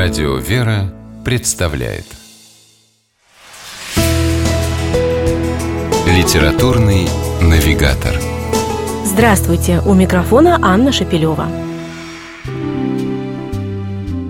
Радио «Вера» представляет Литературный навигатор Здравствуйте! У микрофона Анна Шапилева.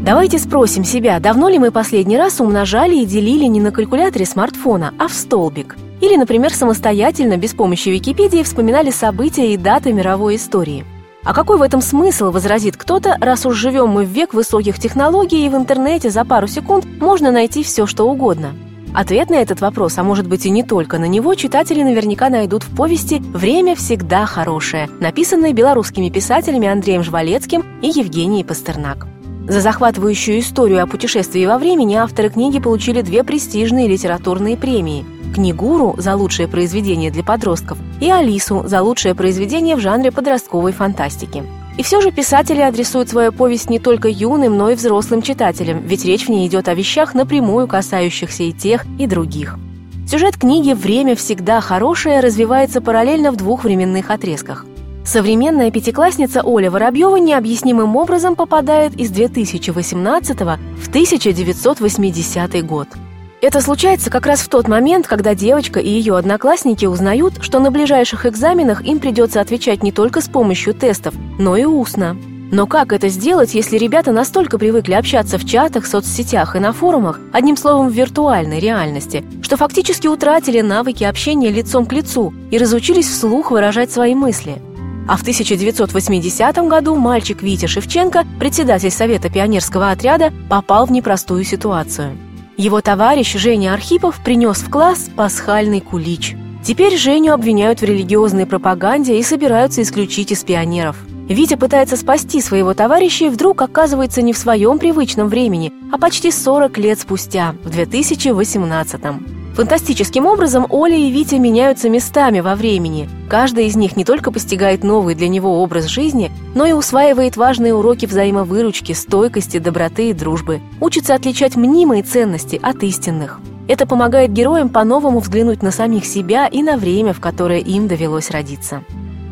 Давайте спросим себя, давно ли мы последний раз умножали и делили не на калькуляторе смартфона, а в столбик? Или, например, самостоятельно, без помощи Википедии, вспоминали события и даты мировой истории – а какой в этом смысл, возразит кто-то, раз уж живем мы в век высоких технологий и в интернете за пару секунд можно найти все, что угодно? Ответ на этот вопрос, а может быть и не только на него, читатели наверняка найдут в повести «Время всегда хорошее», написанной белорусскими писателями Андреем Жвалецким и Евгенией Пастернак. За захватывающую историю о путешествии во времени авторы книги получили две престижные литературные премии – Книгуру за лучшее произведение для подростков и Алису за лучшее произведение в жанре подростковой фантастики. И все же писатели адресуют свою повесть не только юным, но и взрослым читателям, ведь речь в ней идет о вещах, напрямую касающихся и тех, и других. Сюжет книги «Время всегда хорошее» развивается параллельно в двух временных отрезках. Современная пятиклассница Оля Воробьева необъяснимым образом попадает из 2018 в 1980 год – это случается как раз в тот момент, когда девочка и ее одноклассники узнают, что на ближайших экзаменах им придется отвечать не только с помощью тестов, но и устно. Но как это сделать, если ребята настолько привыкли общаться в чатах, соцсетях и на форумах, одним словом, в виртуальной реальности, что фактически утратили навыки общения лицом к лицу и разучились вслух выражать свои мысли? А в 1980 году мальчик Витя Шевченко, председатель Совета пионерского отряда, попал в непростую ситуацию – его товарищ Женя Архипов принес в класс пасхальный кулич. Теперь Женю обвиняют в религиозной пропаганде и собираются исключить из пионеров. Витя пытается спасти своего товарища и вдруг оказывается не в своем привычном времени, а почти 40 лет спустя, в 2018 -м. Фантастическим образом Оля и Витя меняются местами во времени. Каждый из них не только постигает новый для него образ жизни, но и усваивает важные уроки взаимовыручки, стойкости, доброты и дружбы. Учится отличать мнимые ценности от истинных. Это помогает героям по-новому взглянуть на самих себя и на время, в которое им довелось родиться.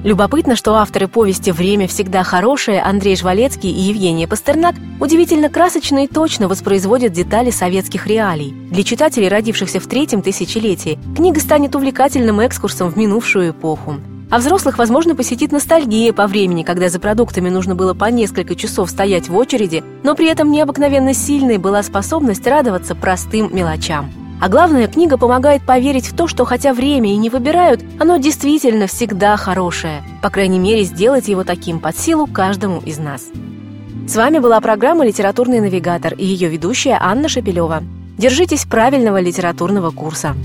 Любопытно, что авторы повести «Время всегда хорошее» Андрей Жвалецкий и Евгения Пастернак удивительно красочно и точно воспроизводят детали советских реалий. Для читателей, родившихся в третьем тысячелетии, книга станет увлекательным экскурсом в минувшую эпоху. А взрослых, возможно, посетит ностальгия по времени, когда за продуктами нужно было по несколько часов стоять в очереди, но при этом необыкновенно сильной была способность радоваться простым мелочам. А главное, книга помогает поверить в то, что хотя время и не выбирают, оно действительно всегда хорошее. По крайней мере, сделать его таким под силу каждому из нас. С вами была программа «Литературный навигатор» и ее ведущая Анна Шапилева. Держитесь правильного литературного курса.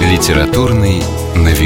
Литературный навигатор.